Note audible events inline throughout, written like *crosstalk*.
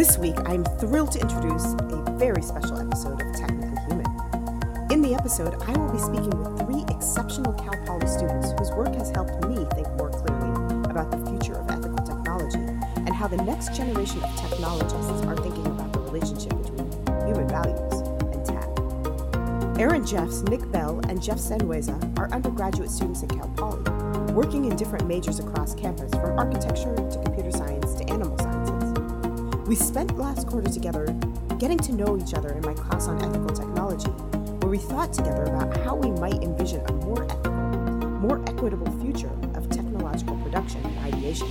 This week, I'm thrilled to introduce a very special episode of Technically Human. In the episode, I will be speaking with three exceptional Cal Poly students whose work has helped me think more clearly about the future of ethical technology and how the next generation of technologists are thinking about the relationship between human values and tech. Erin Jeffs, Nick Bell, and Jeff Senweza are undergraduate students at Cal Poly, working in different majors across campus, from architecture to computer science. We spent last quarter together getting to know each other in my class on ethical technology, where we thought together about how we might envision a more ethical, more equitable future of technological production and ideation.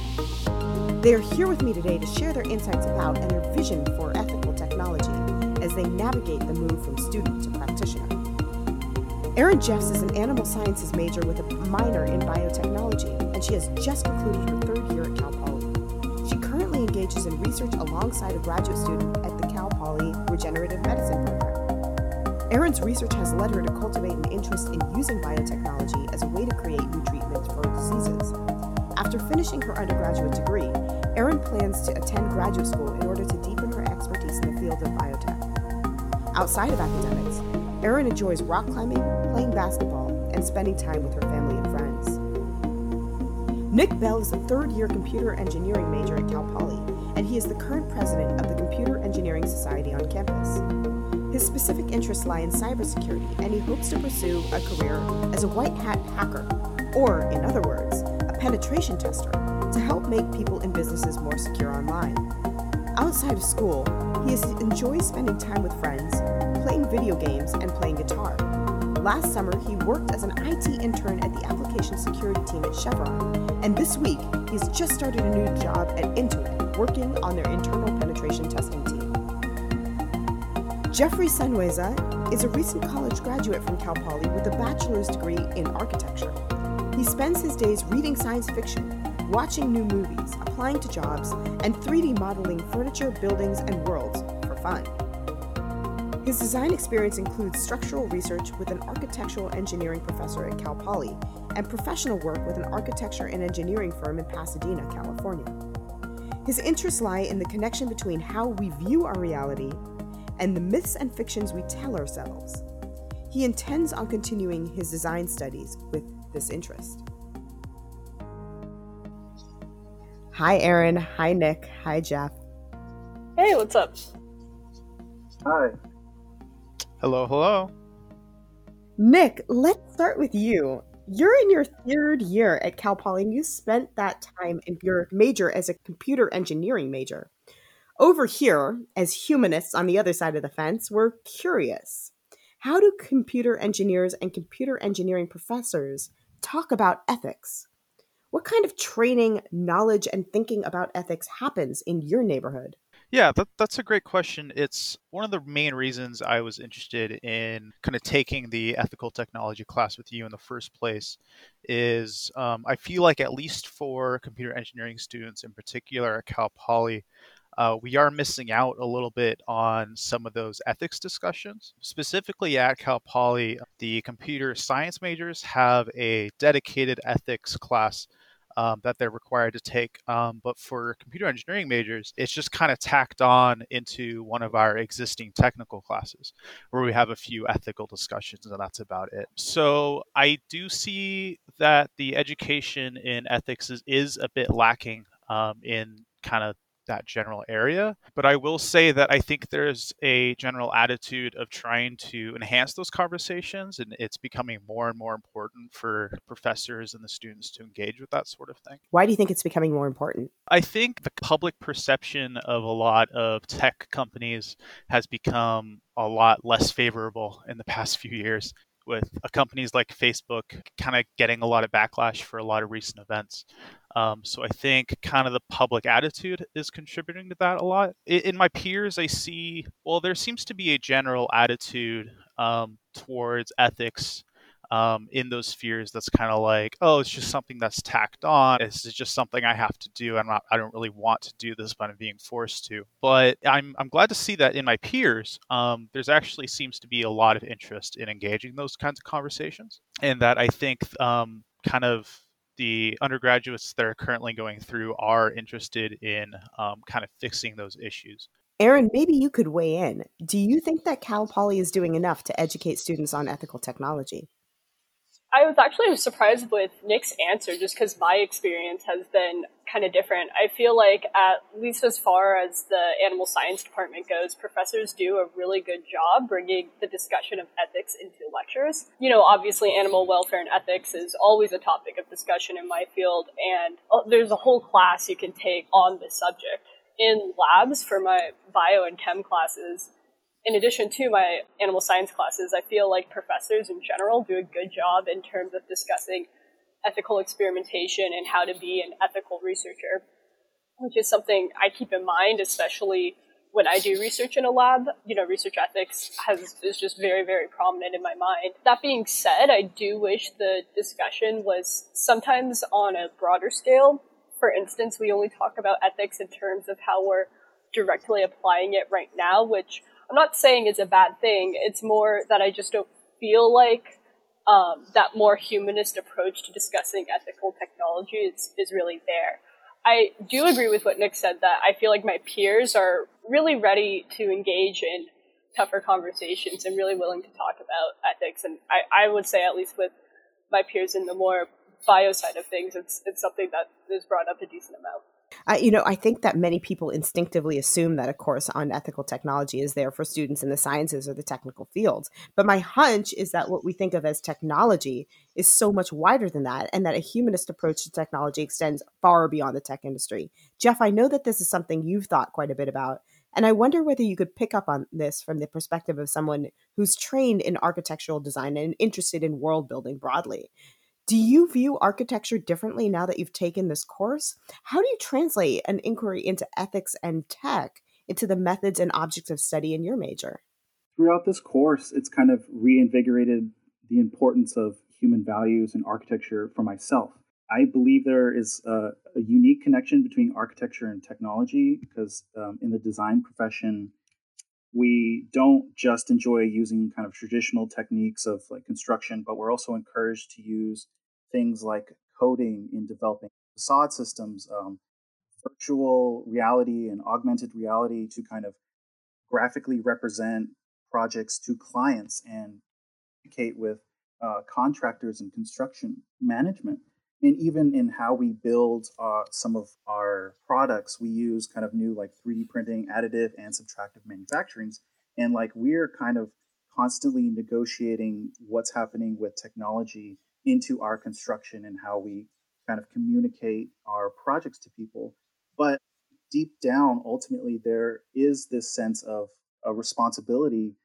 They are here with me today to share their insights about and their vision for ethical technology as they navigate the move from student to practitioner. Erin Jeffs is an animal sciences major with a minor in biotechnology, and she has just concluded her in research alongside a graduate student at the Cal Poly Regenerative Medicine program. Erin's research has led her to cultivate an interest in using biotechnology as a way to create new treatments for diseases. After finishing her undergraduate degree, Erin plans to attend graduate school in order to deepen her expertise in the field of biotech. Outside of academics, Erin enjoys rock climbing, playing basketball, and spending time with her family and friends. Nick Bell is a third year computer engineering major at Cal Poly, and he is the current president of the Computer Engineering Society on campus. His specific interests lie in cybersecurity, and he hopes to pursue a career as a white hat hacker, or, in other words, a penetration tester, to help make people and businesses more secure online. Outside of school, he enjoys spending time with friends, playing video games, and playing guitar. Last summer, he worked as an IT intern at the application security team at Chevron, and this week, he's just started a new job at Intuit, working on their internal penetration testing team. Jeffrey Senweza is a recent college graduate from Cal Poly with a bachelor's degree in architecture. He spends his days reading science fiction, watching new movies, applying to jobs, and 3D modeling furniture, buildings, and worlds for fun. His design experience includes structural research with an architectural engineering professor at Cal Poly and professional work with an architecture and engineering firm in Pasadena, California. His interests lie in the connection between how we view our reality and the myths and fictions we tell ourselves. He intends on continuing his design studies with this interest. Hi, Erin. Hi, Nick. Hi, Jeff. Hey, what's up? Hi. Hello, hello. Nick, let's start with you. You're in your third year at Cal Poly, and you spent that time in your major as a computer engineering major. Over here, as humanists on the other side of the fence, we're curious. How do computer engineers and computer engineering professors talk about ethics? What kind of training, knowledge, and thinking about ethics happens in your neighborhood? Yeah, that, that's a great question. It's one of the main reasons I was interested in kind of taking the ethical technology class with you in the first place. Is um, I feel like at least for computer engineering students in particular at Cal Poly, uh, we are missing out a little bit on some of those ethics discussions. Specifically at Cal Poly, the computer science majors have a dedicated ethics class um, that they're required to take. Um, but for computer engineering majors, it's just kind of tacked on into one of our existing technical classes where we have a few ethical discussions, and that's about it. So I do see that the education in ethics is, is a bit lacking um, in kind of that general area. But I will say that I think there's a general attitude of trying to enhance those conversations, and it's becoming more and more important for professors and the students to engage with that sort of thing. Why do you think it's becoming more important? I think the public perception of a lot of tech companies has become a lot less favorable in the past *laughs* few years with uh, companies like Facebook kind of getting a lot of backlash for a lot of recent events. Um, so I think kind of the public attitude is contributing to that a lot. In, in my peers, I see, well, there seems to be a general attitude um, towards ethics um, in those fears that's kind of like, oh, it's just something that's tacked on. This is just something I have to do. I'm not, I don't really want to do this, but I'm being forced to. But I'm, I'm glad to see that in my peers, um, there's actually seems to be a lot of interest in engaging those kinds of conversations, and that I think um, kind of the undergraduates that are currently going through are interested in um, kind of fixing those issues. Erin, maybe you could weigh in. Do you think that Cal Poly is doing enough to educate students on ethical technology? I was actually surprised with Nick's answer just because my experience has been kind of different. I feel like, at least as far as the animal science department goes, professors do a really good job bringing the discussion of ethics into lectures. You know, obviously, animal welfare and ethics is always a topic of discussion in my field, and uh, there's a whole class you can take on this subject. In labs for my bio and chem classes, in addition to my animal science classes, I feel like professors in general do a good job in terms of discussing ethical experimentation and how to be an ethical researcher, which is something I keep in mind, especially when I do research in a lab. You know, research ethics has is just very, very prominent in my mind. That being said, I do wish the discussion was sometimes on a broader scale. For instance, we only talk about ethics in terms of how we're directly applying it right now, which I'm not saying it's a bad thing. It's more that I just don't feel like um, that more humanist approach to discussing ethical technology is, is really there. I do agree with what Nick said that I feel like my peers are really ready to engage in tougher conversations and really willing to talk about ethics. And I, I would say, at least with my peers in the more bio side of things, it's, it's something that is brought up a decent amount. You know, I think that many people instinctively assume that a course on ethical technology is there for students in the sciences or the technical fields. But my hunch is that what we think of as technology is so much wider than that, and that a humanist approach to technology extends far beyond the tech industry. Jeff, I know that this is something you've thought quite a bit about. And I wonder whether you could pick up on this from the perspective of someone who's trained in architectural design and interested in world building broadly. Do you view architecture differently now that you've taken this course? How do you translate an inquiry into ethics and tech into the methods and objects of study in your major? Throughout this course, it's kind of reinvigorated the importance of human values and architecture for myself. I believe there is a, a unique connection between architecture and technology because um, in the design profession, we don't just enjoy using kind of traditional techniques of like construction, but we're also encouraged to use things like coding in developing facade systems, um, virtual reality and augmented reality to kind of graphically represent projects to clients and communicate with uh, contractors and construction management. And even in how we build uh, some of our products, we use kind of new like 3D printing, additive, and subtractive manufacturings. And like we're kind of constantly negotiating what's happening with technology into our construction and how we kind of communicate our projects to people. But deep down, ultimately, there is this sense of a responsibility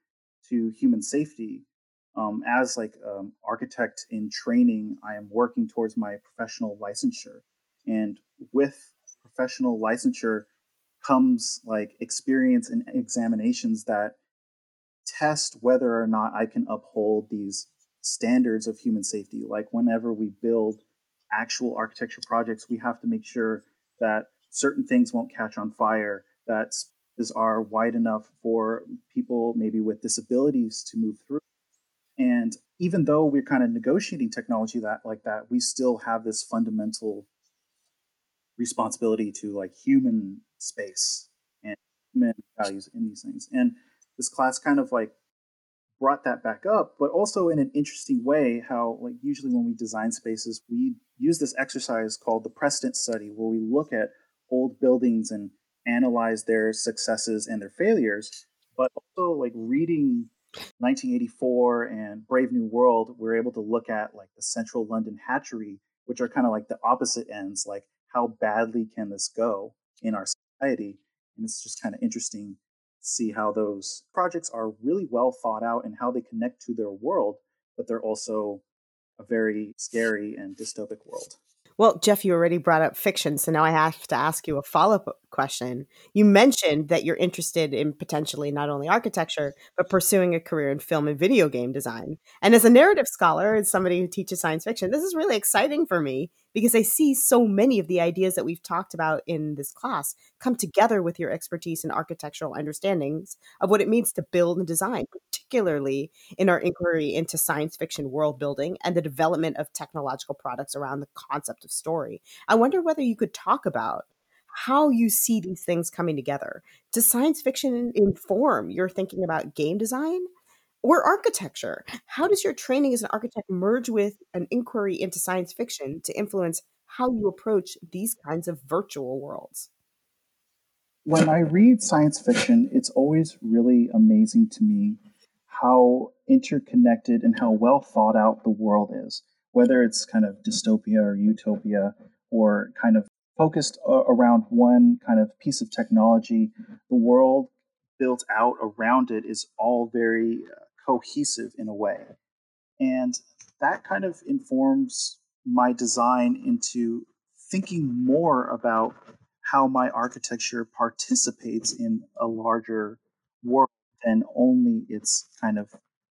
to human safety. Um, as like um, architect in training, I am working towards my professional licensure, and with professional licensure comes like experience and examinations that test whether or not I can uphold these standards of human safety. Like whenever we build actual architecture projects, we have to make sure that certain things won't catch on fire, that spaces are wide enough for people maybe with disabilities to move through. And even though we're kind of negotiating technology that like that, we still have this fundamental responsibility to like human space and human values in these things. And this class kind of like brought that back up, but also in an interesting way, how like usually when we design spaces, we use this exercise called the precedent study, where we look at old buildings and analyze their successes and their failures, but also like reading 1984 and Brave New World, we're able to look at like the central London hatchery, which are kind of like the opposite ends, like how badly can this go in our society? And it's just kind of interesting see how those projects are really well thought out and how they connect to their world but they're also a very scary and dystopic world. Well, Jeff, you already brought up fiction, so now I have to ask you a follow up question. You mentioned that you're interested in potentially not only architecture, but pursuing a career in film and video game design. And as a narrative scholar, as somebody who teaches science fiction, this is really exciting for me because I see so many of the ideas that we've talked about in this class come together with your expertise and architectural understandings of what it means to build and design, particularly in our inquiry into science fiction world building and the development of technological products around the concept of story. I wonder whether you could talk about how you see these things coming together. Does science fiction inform your thinking about game design? or architecture. How does your training as an architect merge with an inquiry into science fiction to influence how you approach these kinds of virtual worlds? When I read science fiction, it's always really amazing to me how interconnected and how well thought out the world is, whether it's kind of dystopia or utopia or kind of focused around one kind of piece of technology. The world built out around it is all very uh, cohesive in a way. And that kind of informs my design into thinking more about how my architecture participates in a larger world than only its kind of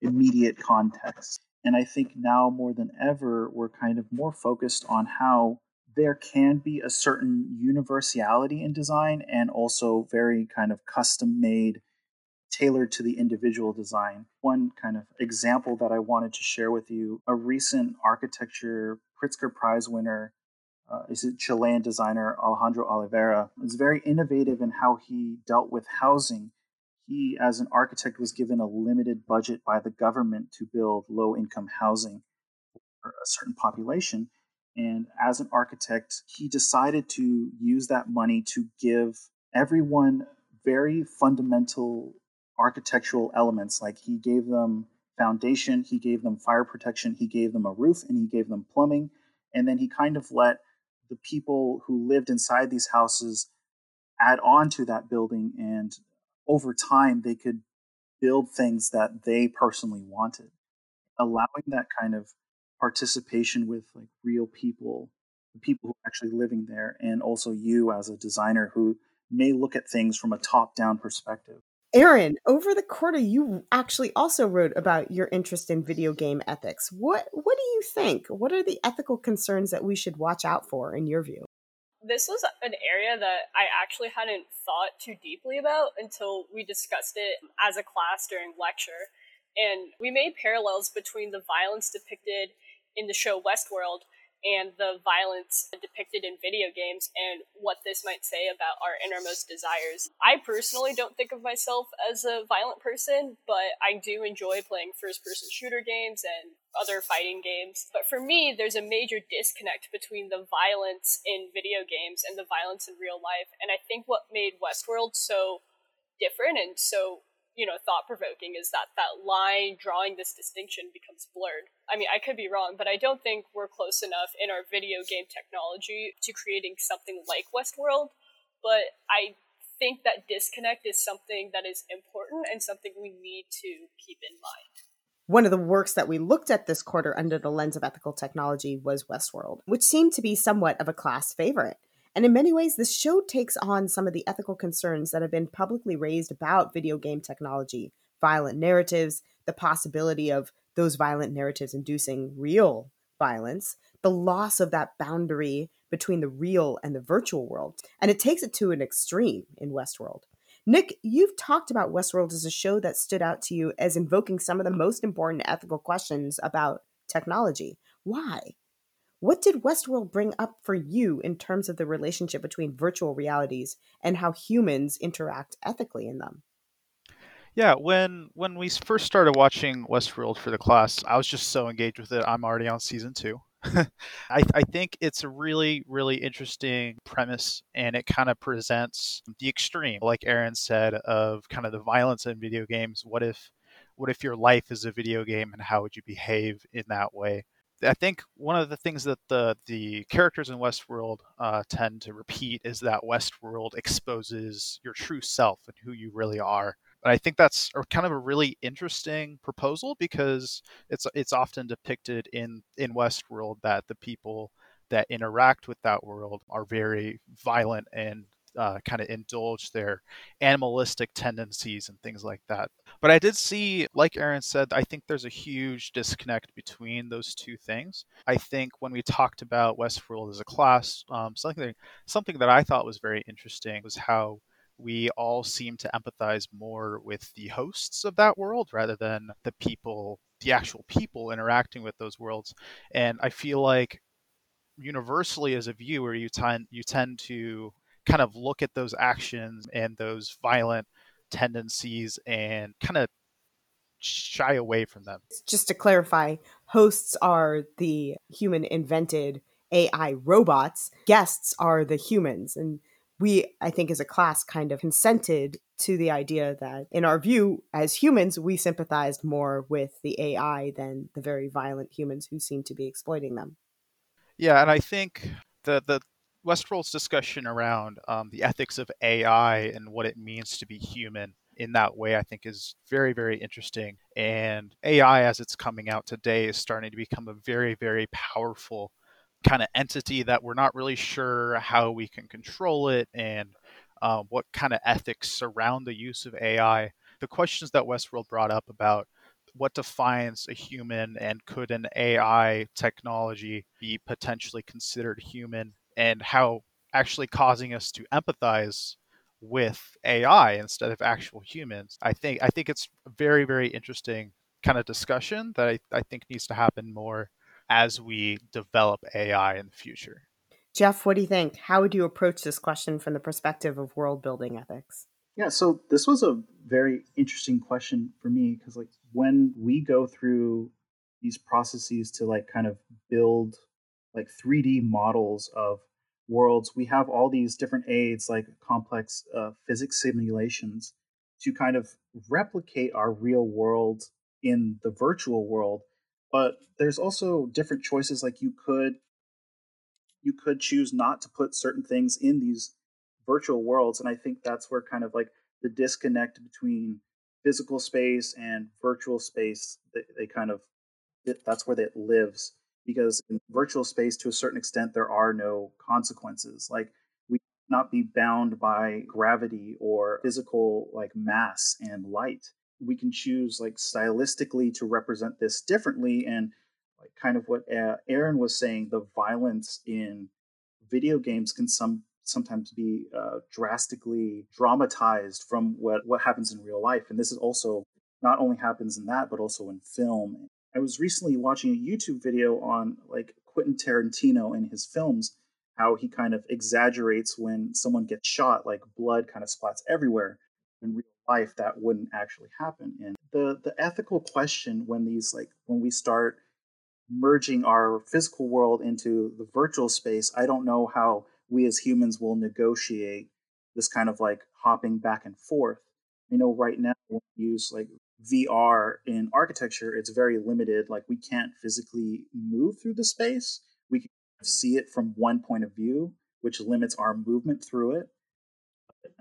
immediate context. And I think now more than ever, we're kind of more focused on how there can be a certain universality in design and also very kind of custom made tailored to the individual design. One kind of example that I wanted to share with you a recent architecture Pritzker Prize winner uh, is a Chilean designer Alejandro Aravena is very innovative in how he dealt with housing. He, as an architect, was given a limited budget by the government to build low income housing for a certain population. And as an architect, he decided to use that money to give everyone very fundamental architectural elements. Like he gave them foundation, he gave them fire protection, he gave them a roof, and he gave them plumbing. And then he kind of let the people who lived inside these houses add on to that building. And over time, they could build things that they personally wanted, allowing that kind of participation with like real people, the people who are actually living there, and also you as a designer who may look at things from a top down perspective. Erin, over the quarter, you actually also wrote about your interest in video game ethics. What what do you think? What are the ethical concerns that we should watch out for, in your view? This was an area that I actually hadn't thought too deeply about until we discussed it as a class during lecture. And we made parallels between the violence depicted in the show Westworld and the violence depicted in video games and what this might say about our innermost desires. I personally don't think of myself as a violent person, but I do enjoy playing first person shooter games and other fighting games. But for me, there's a major disconnect between the violence in video games and the violence in real life. And I think what made Westworld so different and so you know thought provoking is that that line drawing this distinction becomes blurred i mean i could be wrong but i don't think we're close enough in our video game technology to creating something like westworld but i think that disconnect is something that is important and something we need to keep in mind one of the works that we looked at this quarter under the lens of ethical technology was Westworld, which seemed to be somewhat of a class favorite. And in many ways, this show takes on some of the ethical concerns that have been publicly raised about video game technology, violent narratives, the possibility of those violent narratives inducing real violence, the loss of that boundary between the real and the virtual world. And it takes it to an extreme in Westworld. Nick, you've talked about Westworld as a show that stood out to you as invoking some of the most important ethical questions about technology. Why? What did Westworld bring up for you in terms of the relationship between virtual realities and how humans interact ethically in them? Yeah, when when we first started watching Westworld for the class, I was just so engaged with it. I'm already on season two. *laughs* I, I, think it's a really, really interesting premise, and it kind of presents the extreme, like Erin said, of kind of the violence in video games. What if, what if your life is a video game, and how would you behave in that way? I think one of the things that the the characters in Westworld uh, tend to repeat is that Westworld exposes your true self and who you really are. And I think that's kind of a really interesting proposal because it's it's often depicted in in Westworld that the people that interact with that world are very violent and uh, kind of indulge their animalistic tendencies and things like that. But I did see, like Erin said, I think there's a huge disconnect between those two things. I think when we talked about Westworld as a class, um, something something that I thought was very interesting was how we all seem to empathize more with the hosts of that world rather than the people the actual people interacting with those worlds and i feel like universally as a viewer you tend you tend to kind of look at those actions and those violent tendencies and kind of shy away from them. Just to clarify, hosts are the human invented AI robots, guests are the humans. And we, I think, as a class, kind of consented to the idea that, in our view, as humans, we sympathized more with the AI than the very violent humans who seem to be exploiting them. Yeah, and I think the the Westworld's discussion around um, the ethics of AI and what it means to be human in that way, I think, is very, very interesting. And AI, as it's coming out today, is starting to become a very, very powerful kind of entity that we're not really sure how we can control it and uh, what kind of ethics surround the use of AI. The questions that Westworld brought up about what defines a human and could an AI technology be potentially considered human and how actually causing us to empathize with AI instead of actual humans. I think I think it's a very very interesting kind of discussion that I, I think needs to happen more as we develop AI in the future. Jeff, what do you think? How would you approach this question from the perspective of world building ethics? Yeah, so this was a very interesting question for me because like when we go through these processes to like kind of build like 3D models of worlds, we have all these different aids like complex uh, physics simulations to kind of replicate our real world in the virtual world. But there's also different choices like you could you could choose not to put certain things in these virtual worlds and I think that's where kind of like the disconnect between physical space and virtual space they, they kind of that's where it lives because in virtual space to a certain extent there are no consequences. Like we not be bound by gravity or physical like mass and light. We can choose like stylistically to represent this differently and like kind of what uh, erin was saying the violence in video games can some sometimes be uh, drastically dramatized from what what happens in real life. And this is also not only happens in that but also in film I was recently watching a YouTube video on like Quentin Tarantino and his films, how he kind of exaggerates when someone gets shot, like blood kind of splats everywhere. In real life, that wouldn't actually happen. And the the ethical question when these like when we start merging our physical world into the virtual space, I don't know how we as humans will negotiate this kind of like hopping back and forth. I know right now we use like VR in architecture, it's very limited. Like we can't physically move through the space. We can see it from one point of view, which limits our movement through it.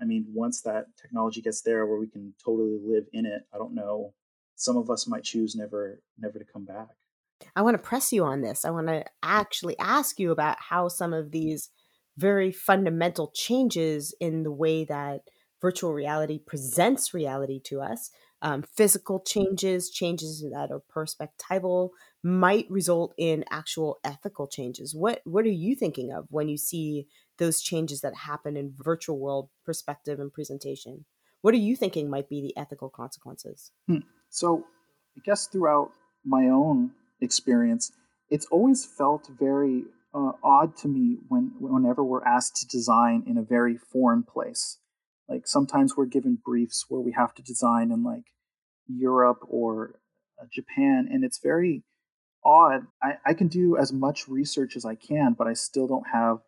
I mean, once that technology gets there where we can totally live in it, I don't know. Some of us might choose never never to come back. I want to press you on this. I want to actually ask you about how some of these very fundamental changes in the way that virtual reality presents reality to us um, physical changes, changes that are perspectival, might result in actual ethical changes. What what are you thinking of when you see those changes that happen in virtual world perspective and presentation? What are you thinking might be the ethical consequences? Hmm. So, I guess throughout my own experience, it's always felt very uh, odd to me when whenever we're asked to design in a very foreign place. Like sometimes we're given briefs where we have to design in like Europe or uh, Japan, and it's very odd. I, I can do as much research as I can, but I still don't have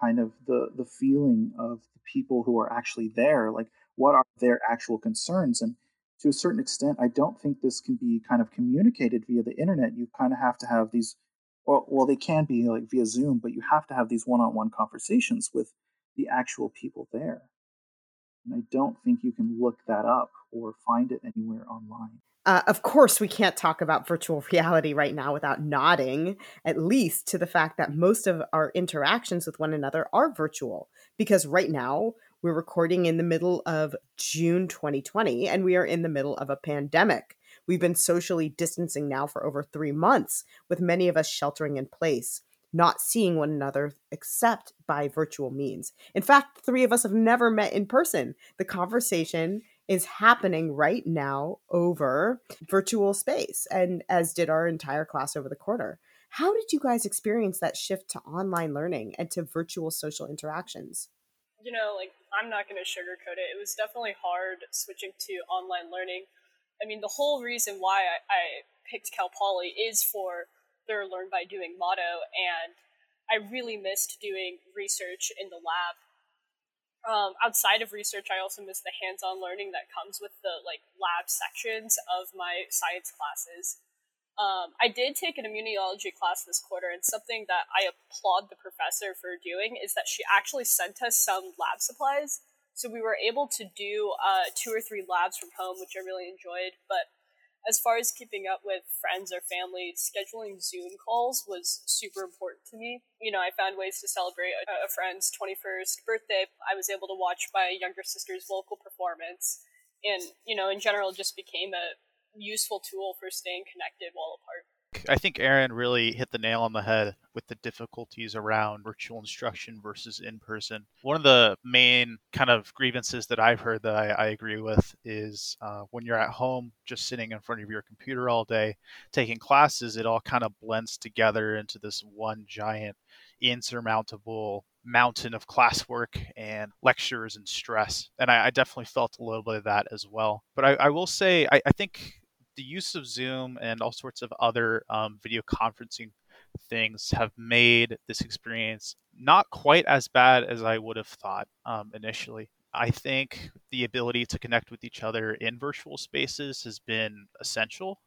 kind of the the feeling of the people who are actually there. Like, what are their actual concerns? And to a certain extent, I don't think this can be kind of communicated via the internet. You kind of have to have these, well, well, they can be like via Zoom, but you have to have these one-on-one conversations with the actual people there. And I don't think you can look that up or find it anywhere online. Uh, of course, we can't talk about virtual *laughs* reality right now without nodding, at least to the fact that most of our interactions with one another are virtual. Because right now, we're recording in the middle of June 2020, and we are in the middle of a pandemic. We've been socially distancing now for over three months, with many of us sheltering in place, not seeing one another except by virtual means. In fact, three of us have never met in person. The conversation is happening right now over virtual space and as did our entire class over the quarter. How did you guys experience that shift to online learning and to virtual social interactions? You know, like I'm not going to sugarcoat it. It was definitely hard switching to online learning. I mean, the whole reason why I, I picked Cal Poly is for their learn by doing motto, and I really missed doing research in the lab um, outside of research, I also miss the hands-on learning that comes with the like lab sections of my science classes. Um, I did take an immunology class this quarter, and something that I applaud the professor for doing is that she actually sent us some lab supplies. So we were able to do uh, two or three labs from home, which I really enjoyed. But as far as keeping up with friends or family, scheduling Zoom calls was super important to me. You know, I found ways to celebrate a, a, friend's 21st birthday. I was able to watch my younger sister's vocal performance, and, you know, in general, just became a useful tool for staying connected while apart. I think Erin really hit the nail on the head with the difficulties around virtual instruction versus in person. One of the main kind of grievances that I've heard that I, I agree with is uh, when you're at home, just sitting in front of your computer all day, taking classes, it all kind of blends together into this one giant, insurmountable mountain of classwork and lectures and stress. And I, I, definitely felt a little bit of that as well. But I, I will say, I, I think the use of Zoom and all sorts of other um, video conferencing things have made this experience not quite as bad as I would have thought um, initially. I think the ability to connect with each other in virtual spaces has been essential.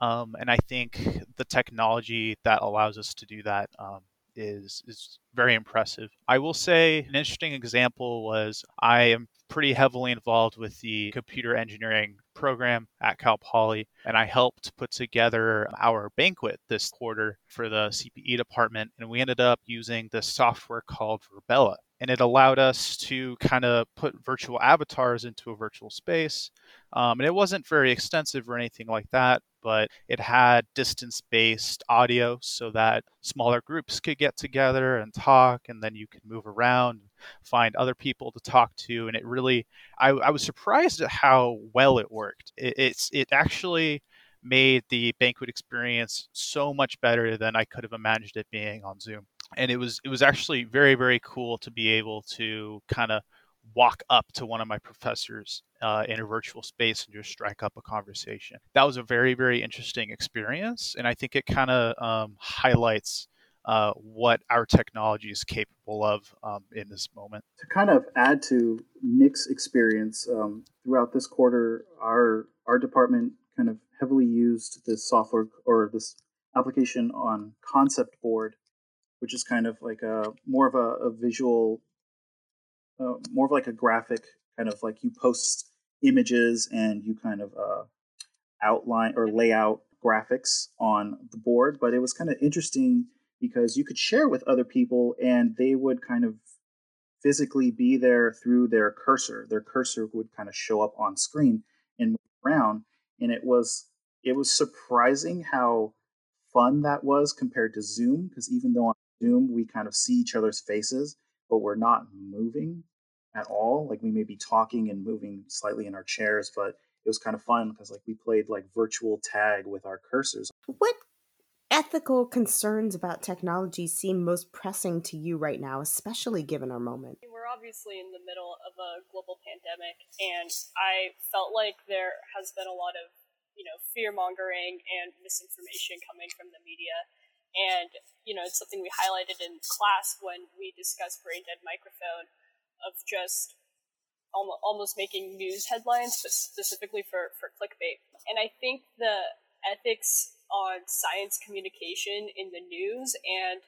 Um, and I think the technology that allows us to do that um, is is very impressive. I will say an interesting example was I am pretty heavily involved with the computer engineering program at Cal Poly, and I helped put together our banquet this quarter for the CPE department. And we ended up using this software called Virbela. And it allowed us to kind of put virtual avatars into a virtual space. Um, and it wasn't very extensive or anything like that, but it had distance based audio so that smaller groups could get together and talk, and then you could move around, find other people to talk to. And it really, I, I was surprised at how well it worked. It, it's, it actually made the banquet experience so much better than I could have imagined it being on Zoom. And it was it was actually very very cool to be able to kind of walk up to one of my professors uh, in a virtual space and just strike up a conversation. That was a very, very interesting experience. And I think it kind of um, highlights uh, what our technology is capable of um, in this moment. To kind of add to Nick's experience um, throughout this quarter, our our department kind of heavily used this software or this application on Conceptboard, which is kind of like a more of a, a visual uh, more of like a graphic kind of like you post images and you kind of uh, outline or lay out graphics on the board. But it was kind of interesting because you could share with other people and they would kind of physically be there through their cursor. Their cursor would kind of show up on screen and move around. And it was it was surprising how fun that was compared to Zoom because even though on Zoom we kind of see each other's faces, but we're not moving at all. Like we may be talking and moving slightly in our chairs, but it was kind of fun because like we played like virtual tag with our cursors. What ethical concerns about technology seem most pressing to you right now, especially given our moment? We're obviously in the middle of a global pandemic, and I felt like there has been a lot of you know fear mongering and misinformation coming from the media. And you know, it's something we highlighted in class when we discussed Braindead Megaphone of just almost making news headlines but specifically for, for clickbait. And I think the ethics on science communication in the news and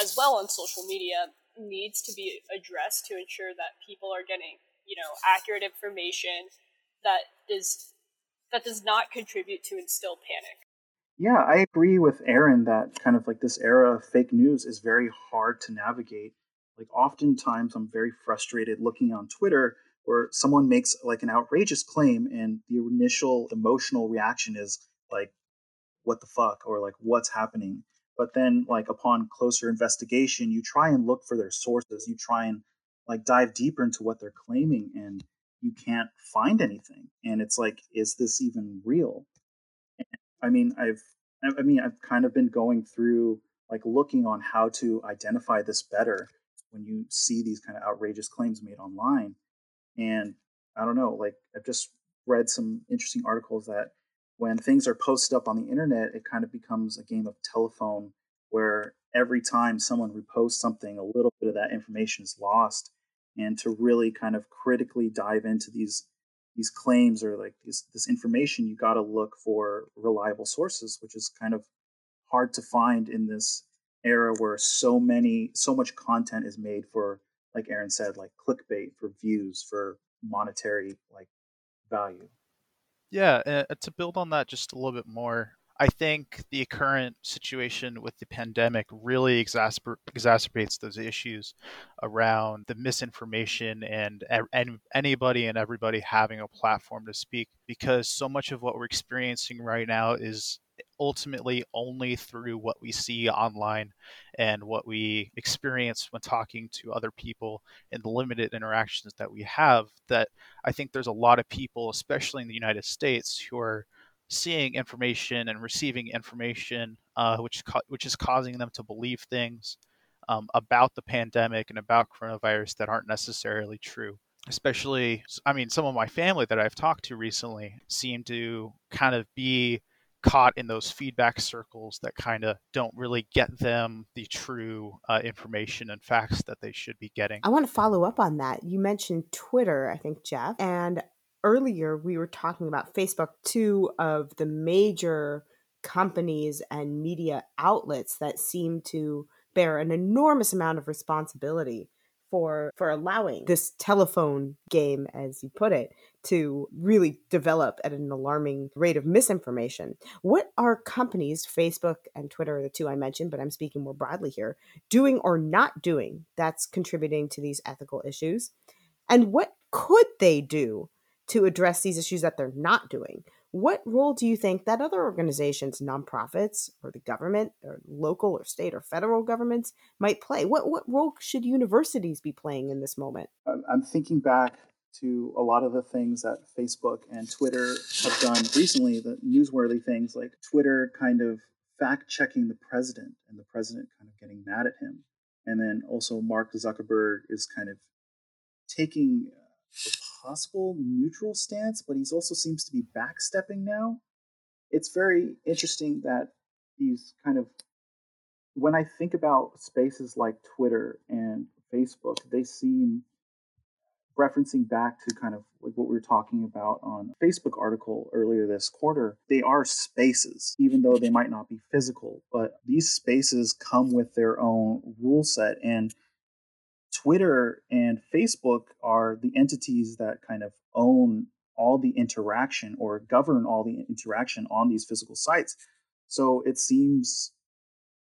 as well on social media needs to be addressed to ensure that people are getting you know, accurate information that is that does not contribute to instill panic. Yeah, I agree with Erin that kind of like this era of fake news is very hard to navigate. Like oftentimes I'm very frustrated looking on Twitter where someone makes like an outrageous claim and the initial emotional reaction is like what the fuck? or like what's happening? But then like upon closer investigation you try and look for their sources. You try and like dive deeper into what they're claiming and you can't find anything. And it's like is this even real i mean i've i mean i've kind of been going through like looking on how to identify this better when you see these kind of outrageous claims made online and i don't know like i've just read some interesting articles that when things are posted up on the internet, it kind of becomes a game of telephone where every time someone reposts something, a little bit of that information is lost. And to really kind of critically dive into these these claims or like these, this information, you got to look for reliable sources, which is kind of hard to find in this era where so many so much content is made for like Erin said, like clickbait for views for monetary like value. Yeah, uh, to build on that just a little bit more, I think the current situation with the pandemic really exacerb- exacerbates those issues around the misinformation and, and anybody and everybody having a platform to speak because so much of what we're experiencing right now is ultimately only through what we see online and what we experience when talking to other people and the limited interactions that we have that i think there's a lot of people especially in the united states who are seeing information and receiving information uh, which which is causing them to believe things um, about the pandemic and about coronavirus that aren't necessarily true especially i mean some of my family that i've talked to recently seem to kind of be caught in those feedback circles that kind of don't really get them the true uh, information and facts that they should be getting. I want to follow up on that. You mentioned Twitter, I think, Jeff, and earlier we were talking about Facebook, two of the major companies and media outlets that seem to bear an enormous amount of responsibility for for allowing this telephone game as you put it to really develop at an alarming rate of misinformation. What are companies facebook and twitter are the two i mentioned but i'm speaking more broadly here doing or not doing that's contributing to these ethical issues? And what could they do to address these issues that they're not doing what role do you think that other organizations, nonprofits, or the government, or local or state or federal governments might play? What what role should universities be playing in this moment? I'm thinking back to a lot of the things that Facebook and Twitter have done recently, the newsworthy things like Twitter kind of fact checking the president and the president kind of getting mad at him. And then also Mark Zuckerberg is kind of taking possible neutral stance, but he's also seems to be backstepping now. It's very interesting that he's kind of when I think about spaces like Twitter and Facebook, they seem referencing back to kind of like what we were talking about on Facebook article earlier this quarter, they are spaces, even though they might not be physical. But these spaces come with their own rule set. And Twitter and Facebook are the entities that kind of own all the interaction or govern all the interaction on these physical sites. So it seems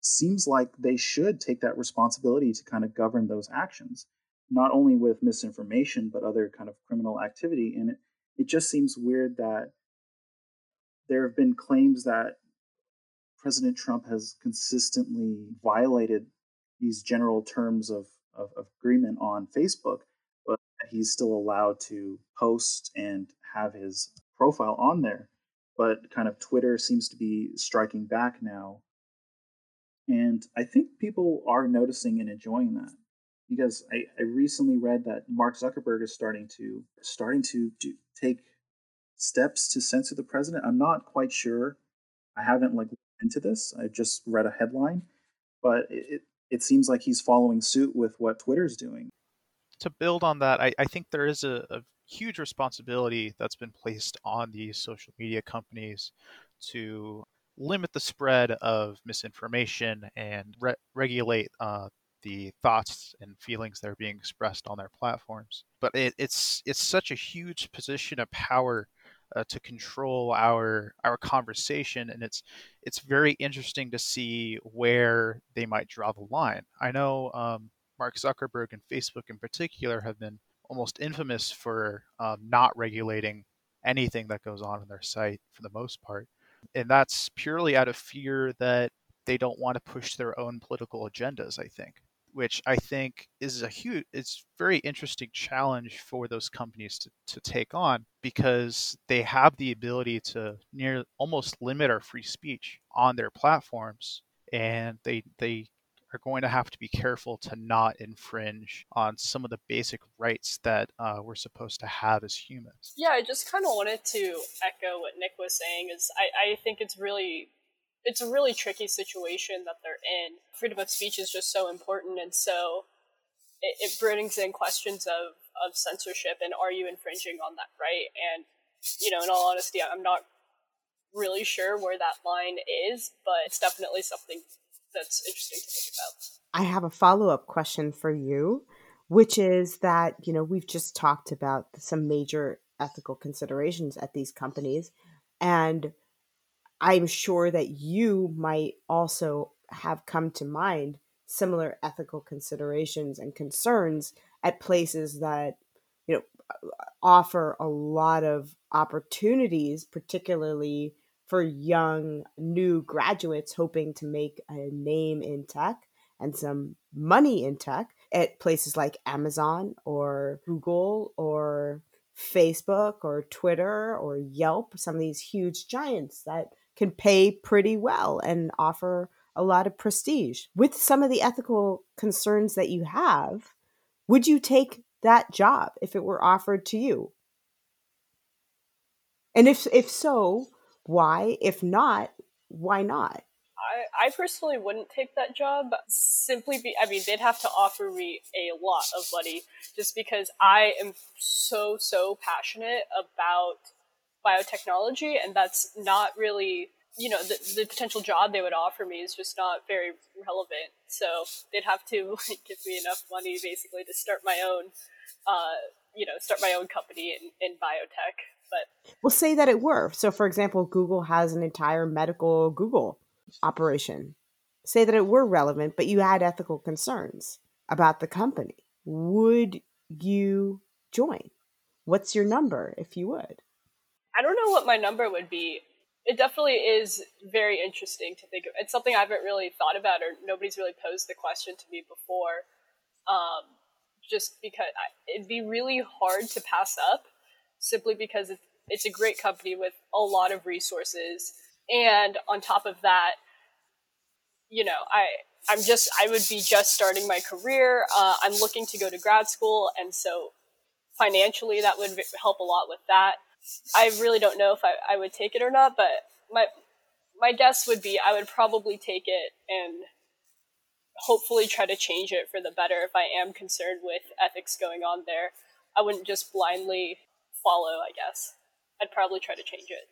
seems like they should take that responsibility to kind of govern those actions, not only with misinformation but other kind of criminal activity. And it, it just seems weird that there have been claims that President Trump has consistently violated these general terms of of, of agreement on Facebook, but he's still allowed to post and have his profile on there. But kind of Twitter seems to be striking back now. And I think people are noticing and enjoying that because I, I recently read that Mark Zuckerberg is starting to starting to do, take steps to censor the president. I'm not quite sure. I haven't like into this. I just read a headline, but it, it seems like he's following suit with what Twitter's doing. To build on that, I, I think there is a, a huge responsibility that's been placed on these social media companies to limit the spread of misinformation and re- regulate uh, the thoughts and feelings that are being expressed on their platforms. But it, it's it's such a huge position of power uh, to control our our conversation, and it's it's very interesting to see where they might draw the line. I know um, Mark Zuckerberg and Facebook in particular have been almost infamous for um, not regulating anything that goes on in their site for the most part, and that's purely out of fear that they don't want to push their own political agendas. I think which I think is a huge, it's very interesting challenge for those companies to, to take on because they have the ability to near almost limit our free speech on their platforms, and they they are going to have to be careful to not infringe on some of the basic rights that uh, we're supposed to have as humans. Yeah, I just kind of wanted to echo what Nick was saying. Is I, I think it's really it's a really tricky situation that they're in. Freedom of speech is just so important, and so it, it brings in questions of of censorship and are you infringing on that right? And you know, in all honesty, I'm not really sure where that line is, but it's definitely something that's interesting to think about. I have a follow up question for you, which is that, you know, we've just talked about some major ethical considerations at these companies. And I'm sure that you might also have come to mind similar ethical considerations and concerns at places that you know offer a lot of opportunities particularly for young new graduates hoping to make a name in tech and some money in tech at places like Amazon or Google or Facebook or Twitter or Yelp some of these huge giants that can pay pretty well and offer a lot of prestige. With some of the ethical concerns that you have, would you take that job if it were offered to you? And if if so, why? If not, why not? I, I personally wouldn't take that job simply be I mean they'd have to offer me a lot of money just because I am so so passionate about biotechnology, and that's not really you know the, the potential job they would offer me is just not very relevant. So they'd have to *laughs* like, give me enough money basically to start my own uh, you know start my own company in, in biotech but we'll say that it were. So for example google has an entire medical google operation. Say that it were relevant but you had ethical concerns about the company. Would you join? What's your number if you would I don't know what my number would be. It definitely is very interesting to think of. It's something I haven't really thought about, or nobody's really posed the question to me before. Um, just because I, it'd be really hard to pass up, simply because it's, it's a great company with a lot of resources, and on top of that, you know, I I'm just I would be just starting my career. Uh, I'm looking to go to grad school, and so financially that would help a lot with that. I really don't know if I, I would take it or not, but my my guess would be I would probably take it and hopefully try to change it for the better if I am concerned with ethics going on there. I wouldn't just blindly follow, I guess. I'd probably try to change it.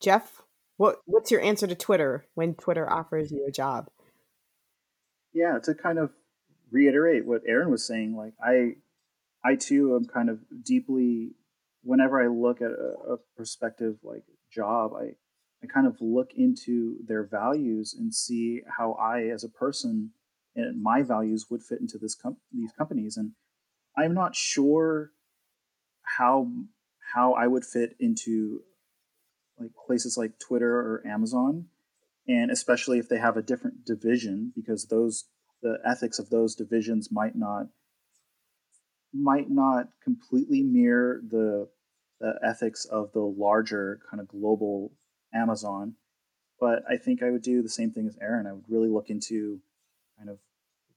Jeff, what what's your answer to Twitter when Twitter offers you a job? Yeah, to kind of reiterate what Erin was saying, like I I too am kind of deeply whenever I look at a, a prospective like job, I I kind of look into their values and see how I, as a person, and my values would fit into this com- these companies. And I'm not sure how how I would fit into like places like Twitter or Amazon, and especially if they have a different division, because those the ethics of those divisions might not might not completely mirror the the ethics of the larger kind of global Amazon. But I think I would do the same thing as Erin. I would really look into kind of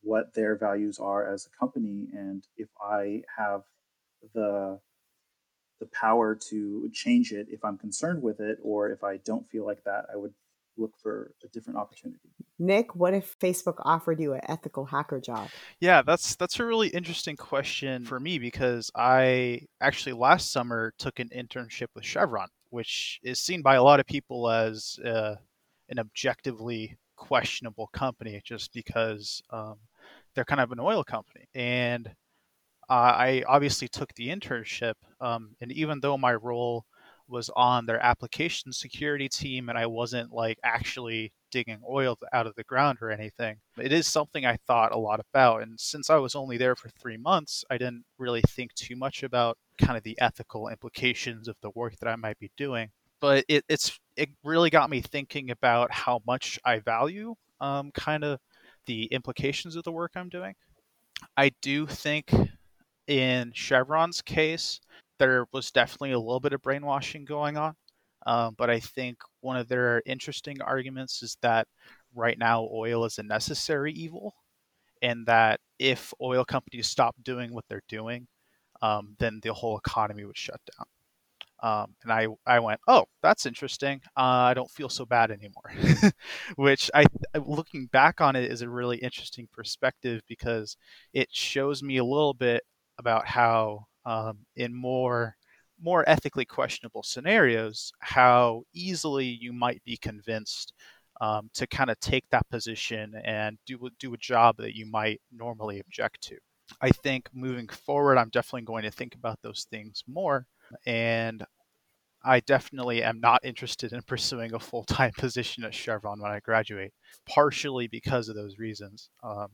what their values are as a company and if I have the the power to change it if I'm concerned with it or if I don't feel like that, I would look for a different opportunity. Nick, what if Facebook offered you an ethical hacker job? Yeah, that's that's a really interesting question for me because I actually last summer took an internship with Chevron, which is seen by a lot of people as uh, an objectively questionable company just because um, they're kind of an oil company, and uh, I obviously took the internship. Um, and even though my role was on their application security team and I wasn't like actually digging oil out of the ground or anything. It is something I thought a lot about. And since I was only there for three months, I didn't really think too much about kind of the ethical implications of the work that I might be doing. But it, it's it really got me thinking about how much I value um, kind of the implications of the work I'm doing. I do think in Chevron's case, there was definitely a little bit of brainwashing going on. Um, but I think one of their interesting arguments is that right now oil is a necessary evil, and that if oil companies stop doing what they're doing, um, then the whole economy would shut down. Um, and I, I went, oh, that's interesting. Uh, I don't feel so bad anymore, *laughs* which I, looking back on it, is a really interesting perspective because it shows me a little bit about how um, in more more ethically questionable scenarios, how easily you might be convinced um, to kind of take that position and do do a job that you might normally object to. I think moving forward, I'm definitely going to think about those things more, and I definitely am not interested in *laughs* pursuing a full time position at Chevron when I graduate, partially because of those reasons. Um,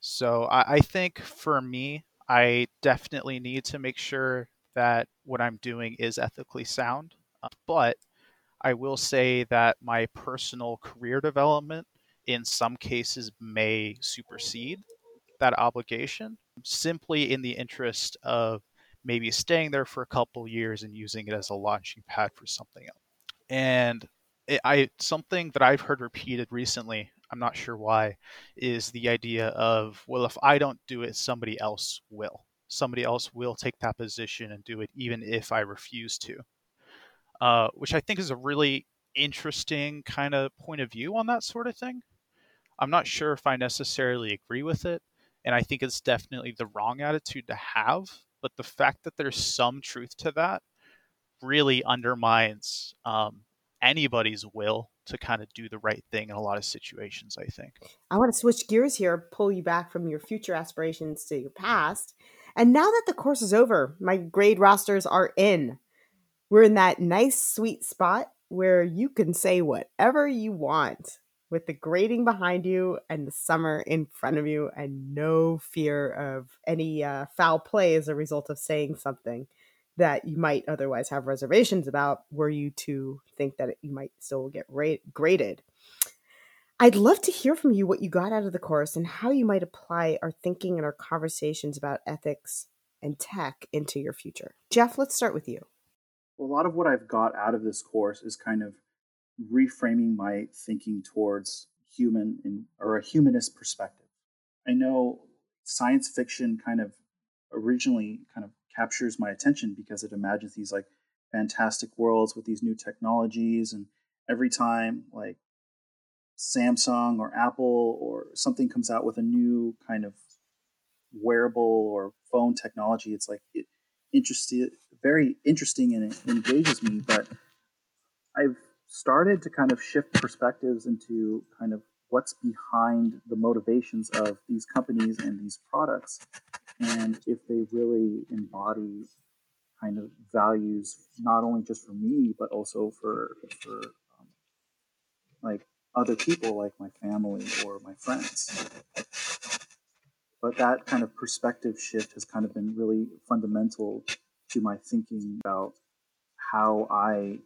so I, I think for me, I definitely need to make sure that what I'm doing is ethically sound. Uh, but I will say that my personal career development in some cases may supersede that obligation simply in the interest of maybe staying there for a couple years and using it as a launching pad for something else. And it, I something that I've heard repeated recently I'm not sure why, is the idea of, well, if I don't do it, somebody else will. Somebody else will take that position and do it, even if I refuse to. Uh, which I think is a really interesting kind of point of view on that sort of thing. I'm not sure if I necessarily agree with it, and I think it's definitely the wrong attitude to have. But the fact that there's some truth to that really undermines um, anybody's will to kind of do the right thing in a lot of situations, I think. I want to switch gears here, pull you back from your future aspirations to your past. And now that the course is over, my grade rosters are in. We're in that nice, sweet spot where you can say whatever you want with the grading behind you and the summer in front of you, and no fear of any uh, foul play as a result of saying something that you might otherwise have reservations about were you to think that you might still get rate, graded. I'd love to hear from you what you got out of the course and how you might apply our thinking and our conversations about ethics and tech into your future. Jeff, let's start with you. A lot of what I've got out of this course is kind of reframing my thinking towards human in, or a humanist perspective. I know science fiction kind of originally kind of captures my attention because it imagines these like fantastic worlds with these new technologies and every time like Samsung or Apple or something comes out with a new kind of wearable or phone technology it's like it interested very interesting and it engages me but I've started to kind of shift perspectives into kind of what's behind the motivations of these companies and these products and if they really embody kind of values not only just for me but also for for um, like other people like my family or my friends. But that kind of perspective shift has kind of been really fundamental to my thinking about how i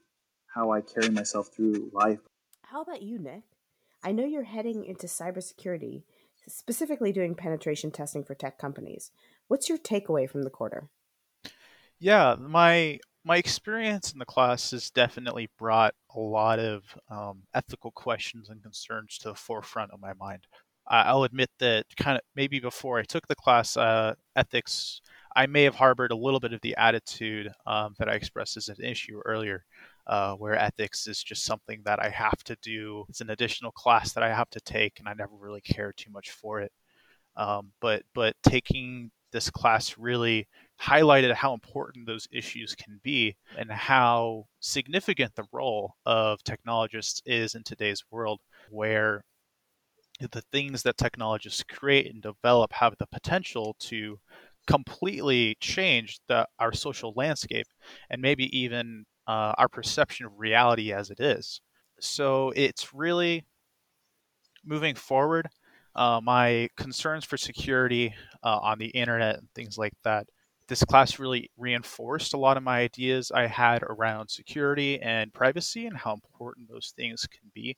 how i carry myself through life. How about you nick? I know you're heading into cybersecurity specifically doing penetration testing for tech companies. What's your takeaway from the quarter? Yeah, my my experience in the class has definitely brought a lot of um, ethical questions and concerns to the forefront of my mind. I'll admit that kind of maybe before I took the class, uh, ethics, I may have harbored a little bit of the attitude um, that I expressed as an issue earlier uh, where ethics is just something that I have to do. It's an additional class that I have to take, and I never really care too much for it. Um, but but taking this class really highlighted how important those issues can be and how significant the role of technologists is in today's world, where the things that technologists create and develop have the potential to completely change the, our social landscape and maybe even uh, our perception of reality as it is. So it's really moving forward. Uh, my concerns for security uh, on the internet and things like that. This class really reinforced a lot of my ideas I had around security and privacy and how important those things can be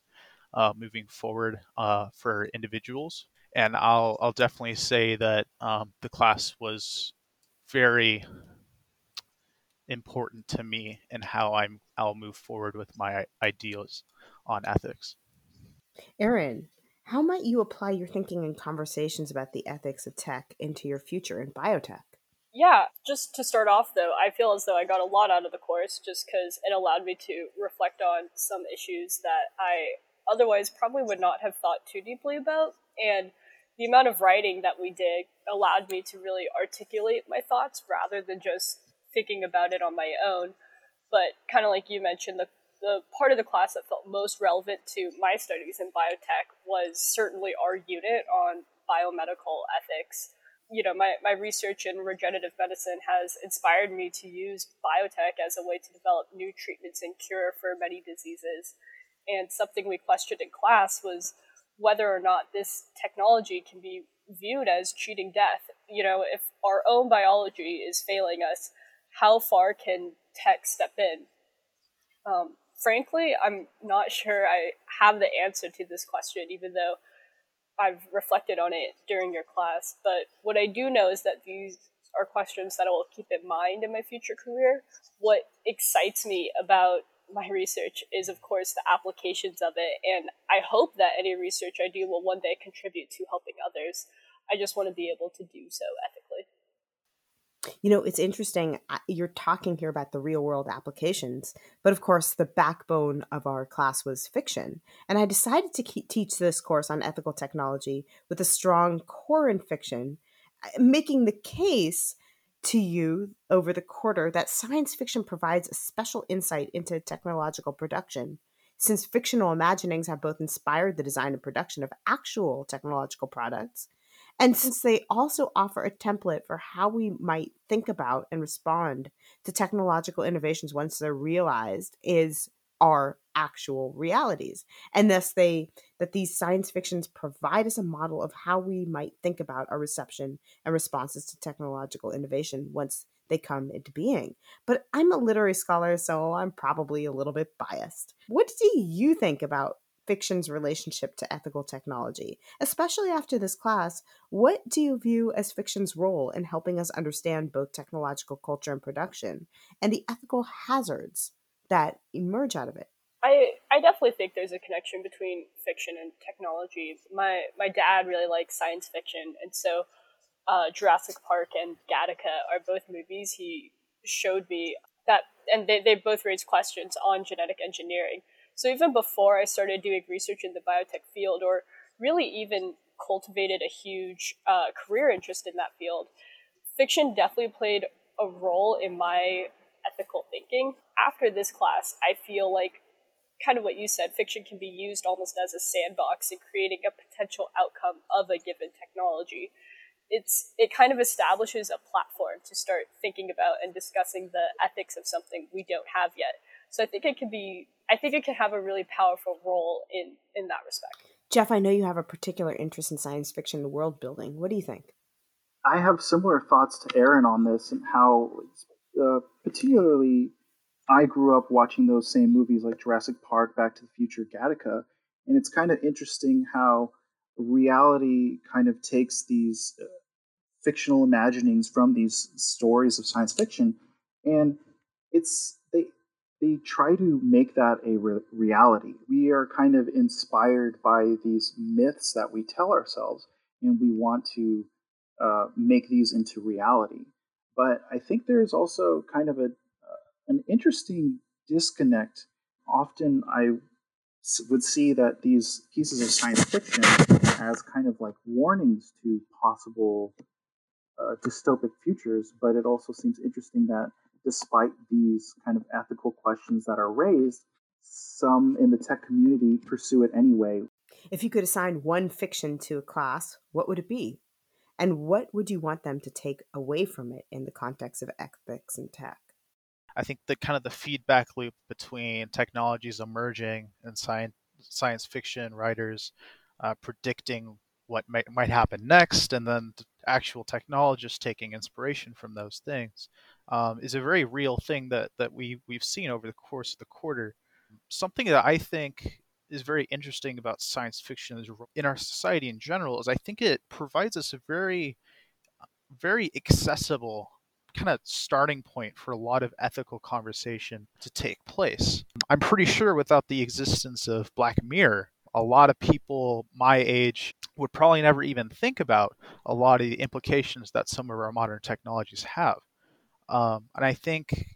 uh, moving forward uh, for individuals. And I'll I'll definitely say that um, the class was very important to me and how I'm I'll move forward with my ideas on ethics. Erin, how might you apply your thinking and conversations about the ethics of tech into your future in biotech? Yeah, just to start off though, I feel as though I got a lot out of the course just because it allowed me to reflect on some issues that I otherwise probably would not have thought too deeply about. And the amount of writing that we did allowed me to really articulate my thoughts rather than just thinking about it on my own. But kind of like you mentioned, the the part of the class that felt most relevant to my studies in biotech was certainly our unit on biomedical ethics. You know, my, my research in regenerative medicine has inspired me to use biotech as a way to develop new treatments and cure for many diseases and something we questioned in class was whether or not this technology can be viewed as cheating death. You know, if our own biology is failing us, how far can tech step in? Um, frankly, I'm not sure I have the answer to this question, even though I've reflected on it during your class. But what I do know is that these are questions that I will keep in mind in my future career. What excites me about my research is, of course, the applications of it. And I hope that any research I do will one day contribute to helping others. I just want to be able to do so ethically. You know, it's interesting. Uh, you're talking here about the real world applications, but of course, the backbone of our class was fiction. And I decided to teach this course on ethical technology with a strong core in fiction, uh, making the case to you over the quarter that science fiction provides a special insight into technological production. Since fictional imaginings have both inspired the design and production of actual technological products, and since they also offer a template for how we might think about and respond to technological innovations once they're realized, is our actual realities. And thus they that these science fictions provide us a model of how we might think about our reception and responses to technological innovation once they come into being. But i'm a literary scholar so i'm probably a little bit biased. What do you think about fiction's relationship to ethical technology especially after this class what do you view as fiction's role in helping us understand both technological culture and production and the ethical hazards that emerge out of it. I, I definitely think there's a connection between fiction and technology. My my dad really likes science fiction, and so uh, Jurassic Park and Gattaca are both movies he showed me that, and they, they both raised questions on genetic engineering. So even before I started doing research in the biotech field, or really even cultivated a huge uh, career interest in that field, fiction definitely played a role in my ethical thinking. After this class, I feel like kind of what you said, fiction can be used almost as a sandbox in creating a potential outcome of a given technology. It's it kind of establishes a platform to start thinking about and discussing the ethics of something we don't have yet. So I think it can be I think it can have a really powerful role in in that respect. Jeff, I know you have a particular interest in science fiction and world building. What do you think? I have similar thoughts to Erin on this and how uh, particularly, I grew up watching those same movies like Jurassic Park, Back to the Future, Gattaca, and it's kind of interesting how reality kind of takes these uh, fictional imaginings from these stories of science fiction, and it's they try to make that a re- reality. We are kind of inspired by these myths that we tell ourselves, and we want to uh, make these into reality. But I think there's also kind of a uh, an interesting disconnect. Often I would see that these pieces of science fiction as kind of like warnings to possible uh, dystopic futures, but it also seems interesting that despite these kind of ethical questions that are raised, some in the tech community pursue it anyway. If you could assign one fiction to a class, what would it be? And what would you want them to take away from it in the context of ethics and tech? I think the kind of the feedback loop between technologies emerging and science science fiction writers uh, predicting what might might happen next, and then the actual technologists taking inspiration from those things, um, is a very real thing that that we we've seen over the course of the quarter. Something that I think is very interesting about science fiction in our society in general is I think it provides us a very very accessible kind of starting point for a lot of ethical conversation to take place. I'm pretty sure without the existence of Black Mirror, a lot of people my age would probably never even think about a lot of the implications that some of our modern technologies have. Um, and I think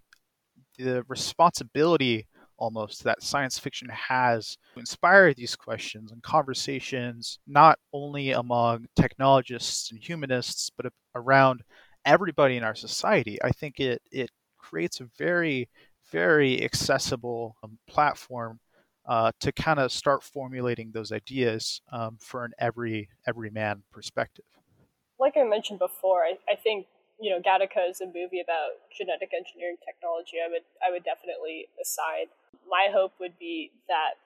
the responsibility almost that science fiction has to inspire these questions and conversations, not only among technologists and humanists, but around everybody in our society. I think it, it creates a very, very accessible um, platform uh, to kind of start formulating those ideas um, for an every every man perspective. Like I mentioned before, I, I think you know Gattaca is a movie about genetic engineering technology. I would I would definitely assign my hope would be that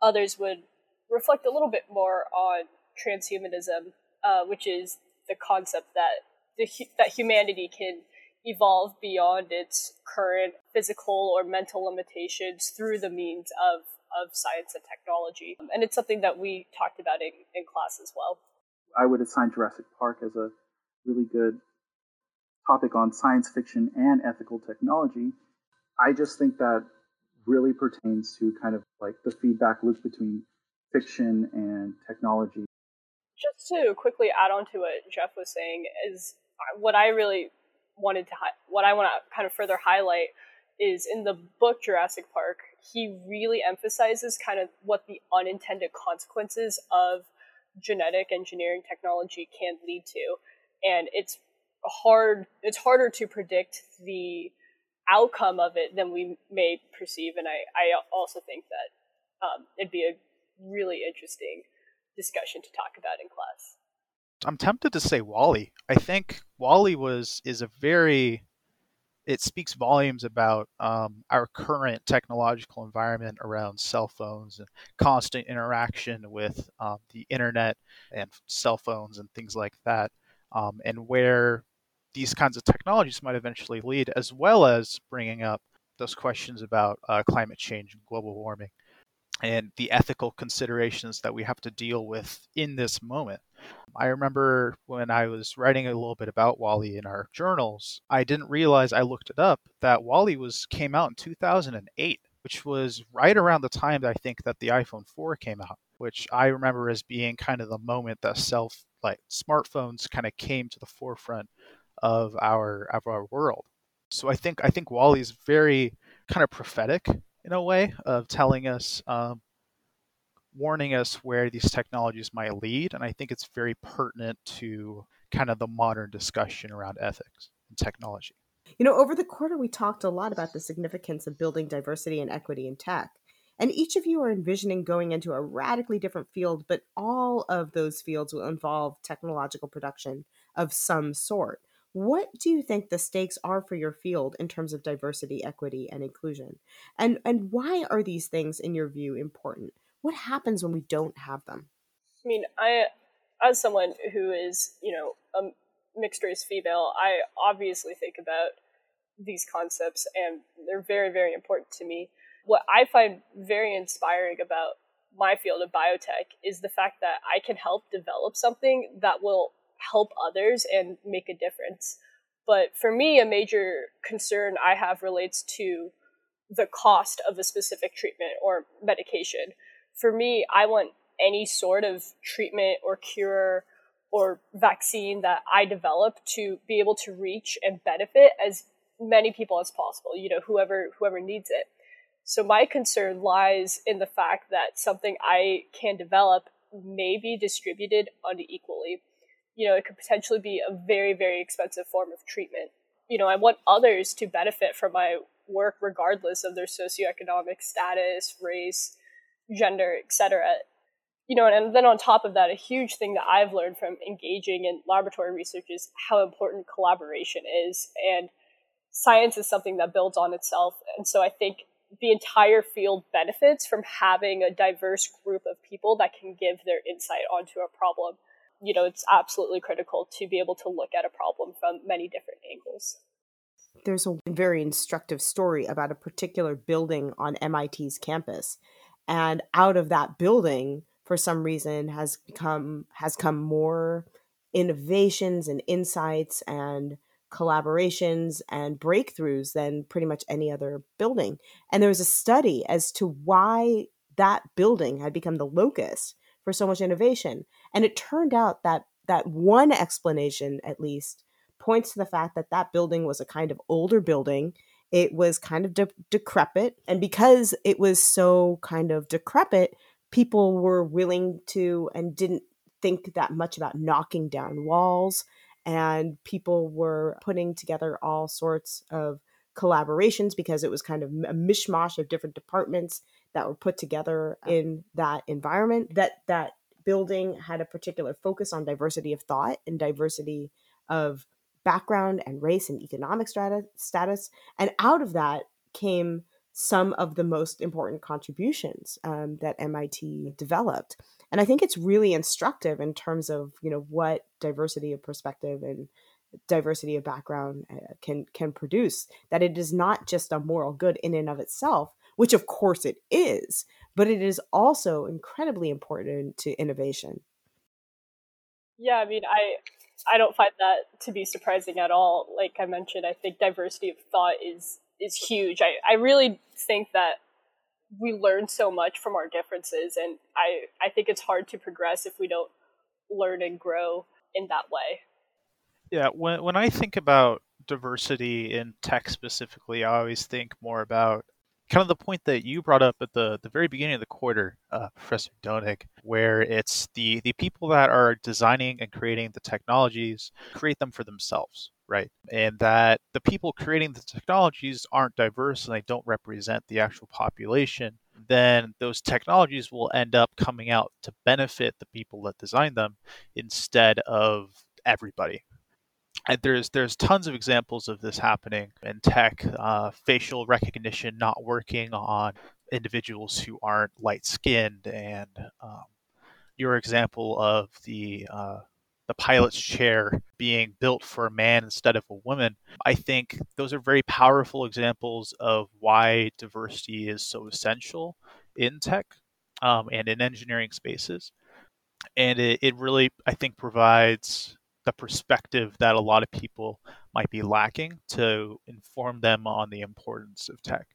others would reflect a little bit more on transhumanism, uh, which is the concept that the, that humanity can evolve beyond its current physical or mental limitations through the means of of science and technology. And it's something that we talked about in, in class as well. I would assign Jurassic Park as a really good topic on science fiction and ethical technology. I just think that really pertains to kind of like the feedback loop between fiction and technology. Just to quickly add on to what Jeff was saying is uh, what I really wanted to hi- what I want to kind of further highlight is in the book Jurassic Park, he really emphasizes kind of what the unintended consequences of genetic engineering technology can lead to. And it's hard it's harder to predict the outcome of it than we may perceive. And I, I also think that um, it'd be a really interesting discussion to talk about in class. I'm tempted to say WALL-E. I think WALL-E was is a very it speaks volumes about um, our current technological environment around cell phones and constant interaction with um, the internet and cell phones and things like that, um, and where these kinds of technologies might eventually lead, as well as bringing up those questions about uh, climate change and global warming and the ethical considerations that we have to deal with in this moment. I remember when I was writing a little bit about WALL-E in our journals, I didn't realize I looked it up that WALL-E was came out in 2008, which was right around the time that I think that the iPhone 4 came out, which I remember as being kind of the moment that self like smartphones kind of came to the forefront of our of our world. So I think I think WALL-E is very kind of prophetic in a way of telling us, um, warning us where these technologies might lead, and I think it's very pertinent to kind of the modern discussion around ethics and technology. You know, over the quarter, we talked a lot about the significance of building diversity and equity in tech. And each of you are envisioning going into a radically different field, but all of those fields will involve technological production of some sort. What do you think the stakes are for your field in terms of diversity, equity, and inclusion? And and why are these things in your view important? What happens when we don't have them? I mean, I as someone who is, you know, a mixed race female, I obviously think about these concepts and they're very very important to me. What I find very inspiring about my field of biotech is the fact that I can help develop something that will help others and make a difference. But for me, a major concern I have relates to the cost of a specific treatment or medication. For me, I want any sort of treatment or cure or vaccine that I develop to be able to reach and benefit as many people as possible, you know, whoever whoever needs it. So my concern lies in the fact that something I can develop may be distributed unequally you know, it could potentially be a very, very expensive form of treatment. You know, I want others to benefit from my work regardless of their socioeconomic status, race, gender, etc. you know, and then on top of that, a huge thing that I've learned from engaging in laboratory research is how important collaboration is. And science is something that builds on itself. And so I think the entire field benefits from having a diverse group of people that can give their insight onto a problem. You know, it's absolutely critical to be able to look at a problem from many different angles. There's a very instructive story about a particular building on MIT's campus. And out of that building, for some reason has become has come more innovations and insights and collaborations and breakthroughs than pretty much any other building. And there was a study as to why that building had become the locus for so much innovation. And it turned out that that one explanation, at least, points to the fact that that building was a kind of older building. It was kind of de- decrepit. And because it was so kind of decrepit, people were willing to and didn't think that much about knocking down walls and people were putting together all sorts of collaborations because it was kind of a mishmash of different departments that were put together in that environment that that building had a particular focus on diversity of thought and diversity of background and race and economic strata, status and out of that came some of the most important contributions um, that MIT developed. And I think it's really instructive in terms of you know what diversity of perspective and diversity of background uh, can can produce. That it is not just a moral good in and of itself, which of course it is, but it is also incredibly important to innovation. Yeah, I mean, I I don't find that to be surprising at all. Like I mentioned, I think diversity of thought is is huge. I, I really think that we learn so much from our differences and I, I think it's hard to progress if we don't learn and grow in that way. Yeah, when when I think about diversity in tech specifically, I always think more about kind of the point that you brought up at the, the very beginning of the quarter, uh, Professor Doenig, where it's the, the people that are designing and creating the technologies create them for themselves, right? And that the people creating the technologies aren't diverse and they don't represent the actual population, then those technologies will end up coming out to benefit the people that design them instead of everybody, and there's there's tons of examples of this happening in tech. Uh, facial recognition not working on individuals who aren't light skinned, and um, your example of the uh, the pilot's chair being built for a man instead of a woman. I think those are very powerful examples of why diversity is so essential in tech um, and in engineering spaces. And it, it really, I think, provides the perspective that a lot of people might be lacking to inform them on the importance of tech.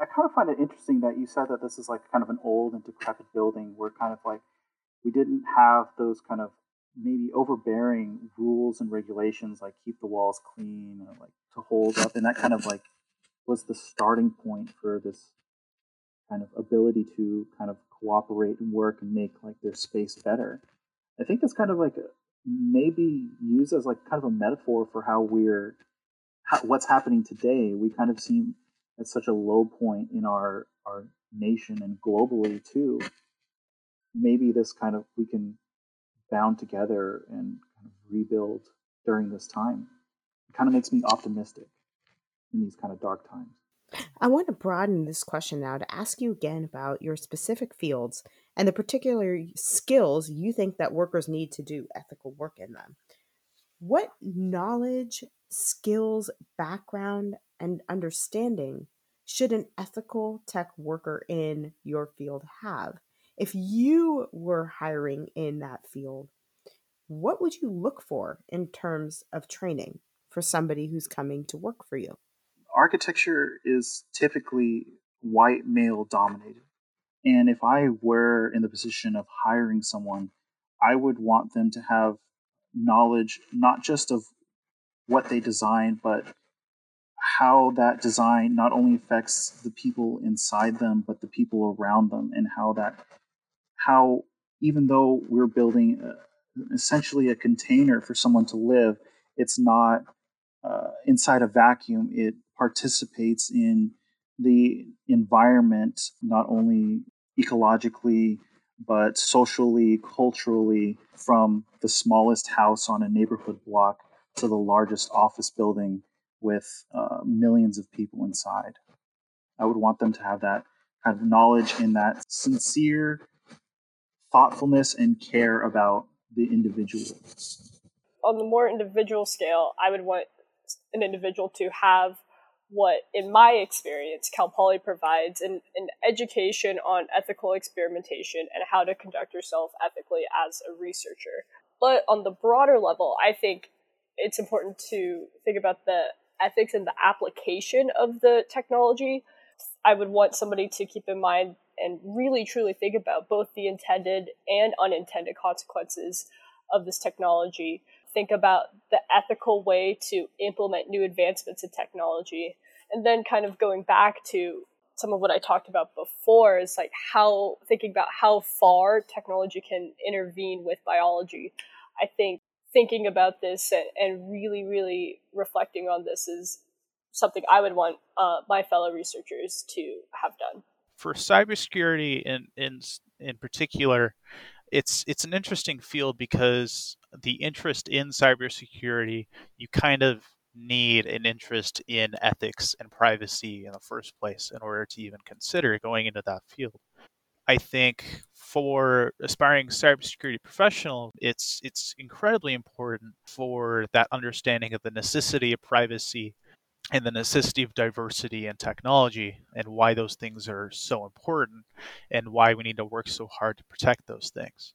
I kind of find it interesting that you said that this is like kind of an old and decrepit building where kind of like we didn't have those kind of maybe overbearing rules and regulations like keep the walls clean or like to hold up and that kind of like was the starting point for this kind of ability to kind of cooperate and work and make like their space better. I think that's kind of like a, maybe use as like kind of a metaphor for how we're how, what's happening today. We kind of seem at such a low point in our our nation and globally too. Maybe this kind of we can bound together and kind of rebuild during this time. It kind of makes me optimistic in these kind of dark times. I want to broaden this question now to ask you again about your specific fields and the particular skills you think that workers need to do ethical work in them. What knowledge, skills, background, and understanding should an ethical tech worker in your field have? If you were hiring in that field, what would you look for in terms of training for somebody who's coming to work for you? Architecture is typically white male dominated. And if I were in the position of hiring someone, I would want them to have knowledge not just of what they design, but how that design not only affects the people inside them, but the people around them, and how that, how even though we're building a, essentially a container for someone to live, it's not uh, inside a vacuum. It participates in the environment, not only ecologically, but socially, culturally, from the smallest house on a neighborhood block to the largest office building with uh, millions of people inside. I would want them to have that kind of knowledge and that sincere thoughtfulness and care about the individual. On the more individual scale, I would want an individual to have what, in my experience, Cal Poly provides an, an education on ethical experimentation and how to conduct yourself ethically as a researcher. But on the broader level, I think it's important to think about the ethics and the application of the technology. I would want somebody to keep in mind and really truly think about both the intended and unintended consequences of this technology think about the ethical way to implement new advancements in technology. And then kind of going back to some of what I talked about before is like how thinking about how far technology can intervene with biology. I think thinking about this and, and really, really reflecting on this is something I would want uh, my fellow researchers to have done. For cybersecurity in in in particular, it's it's an interesting field because the interest in cybersecurity, you kind of need an interest in ethics and privacy in the first place in order to even consider going into that field. I think for aspiring cybersecurity professional, it's it's incredibly important for that understanding of the necessity of privacy and the necessity of diversity and technology and why those things are so important and why we need to work so hard to protect those things.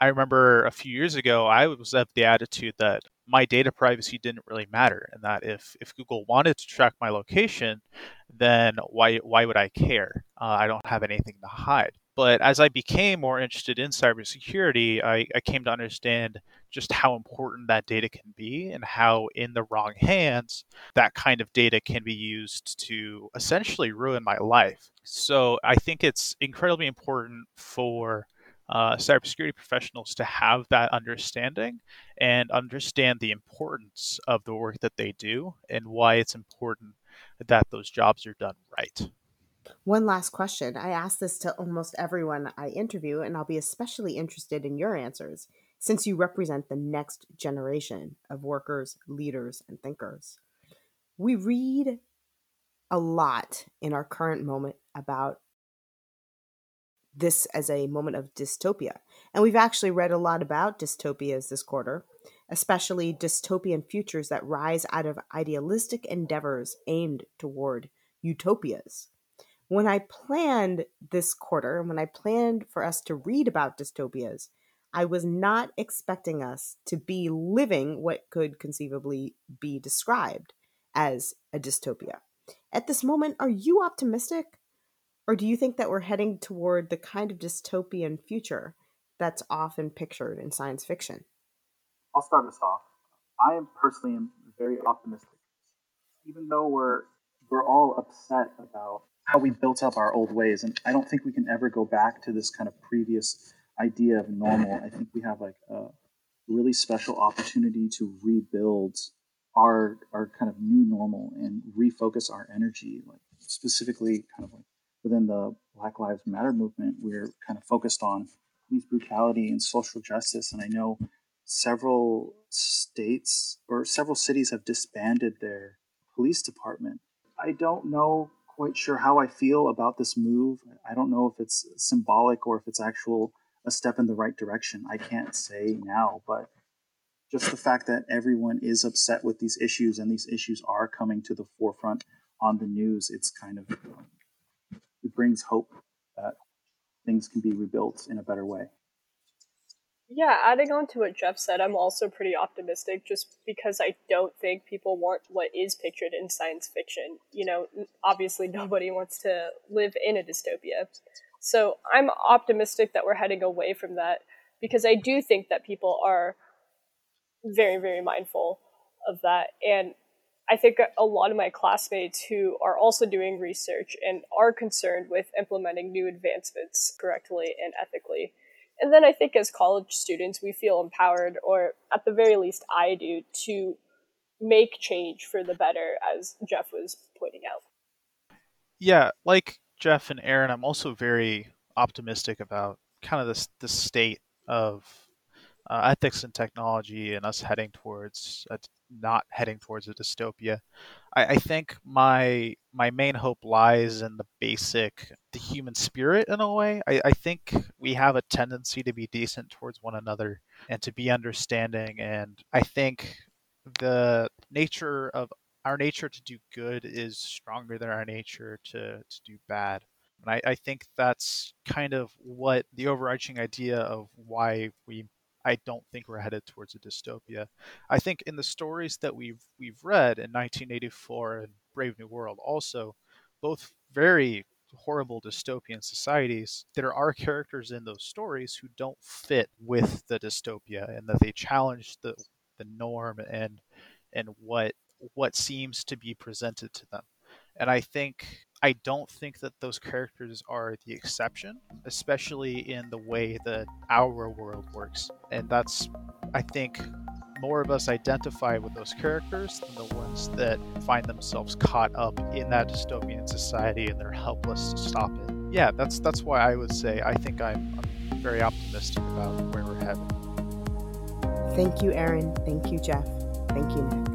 I remember a few years ago, I was of the attitude that my data privacy didn't really matter, and that if, if Google wanted to track my location, then why why would I care? Uh, I don't have anything to hide. But as I became more interested in cybersecurity, I, I came to understand just how important that data can be and how, in the wrong hands, that kind of data can be used to essentially ruin my life. So I think it's incredibly important for uh, cybersecurity professionals to have that understanding and understand the importance of the work that they do and why it's important that those jobs are done right. One last question. I ask this to almost everyone I interview, and I'll be especially interested in your answers since you represent the next generation of workers, leaders, and thinkers. We read a lot in our current moment about this as a moment of dystopia. And we've actually read a lot about dystopias this quarter, especially dystopian futures that rise out of idealistic endeavors aimed toward utopias. When I planned this quarter, when I planned for us to read about dystopias, I was not expecting us to be living what could conceivably be described as a dystopia. At this moment, are you optimistic or do you think that we're heading toward the kind of dystopian future that's often pictured in science fiction? I'll start us off. I am personally very optimistic. Even though we're we're all upset about how we built up our old ways, and I don't think we can ever go back to this kind of previous idea of normal. I think we have like a really special opportunity to rebuild our our kind of new normal and refocus our energy, like specifically kind of like within the Black Lives Matter movement, we're kind of focused on police brutality and social justice. And I know several states or several cities have disbanded their police department. I don't know quite sure how I feel about this move. I don't know if it's symbolic or if it's actual a step in the right direction. I can't say now, but just the fact that everyone is upset with these issues and these issues are coming to the forefront on the news, it's kind of it brings hope that things can be rebuilt in a better way. Yeah, adding on to what Jeff said, I'm also pretty optimistic just because I don't think people want what is pictured in science fiction. You know, obviously *laughs* nobody wants to live in a dystopia. So I'm optimistic that we're heading away from that because I do think that people are very, very mindful of that. And I think a lot of my classmates who are also doing research and are concerned with implementing new advancements correctly and ethically. And then I think as college students, we feel empowered, or at the very least, I do, to make change for the better, as Jeff was pointing out. Yeah, like Jeff and Erin, I'm also very optimistic about kind of this the state of uh, ethics and technology and us heading towards a, not heading towards a dystopia. I, I, think my my main hope lies in the basic the human spirit in a way. I, I think we have a tendency to be decent towards one another and to be understanding and I think the nature of our nature to do good is stronger than our nature to, to do bad. And I, I think that's kind of what the overarching idea of why we I don't think we're headed towards a dystopia. I think in the stories that we've we've read in 1984 and Brave New World, also both very horrible dystopian societies, there are characters in those stories who don't fit with the dystopia and that they challenge the the norm and and what what seems to be presented to them. And I think I don't think that those characters are the exception, especially in the way that our world works. And that's, I think, more of us identify with those characters than the ones that find themselves caught up in that dystopian society and they're helpless to stop it. Yeah, that's that's why I would say I think I'm, I'm very optimistic about where we're headed. Thank you, Erin. Thank you, Jeff. Thank you, Nick.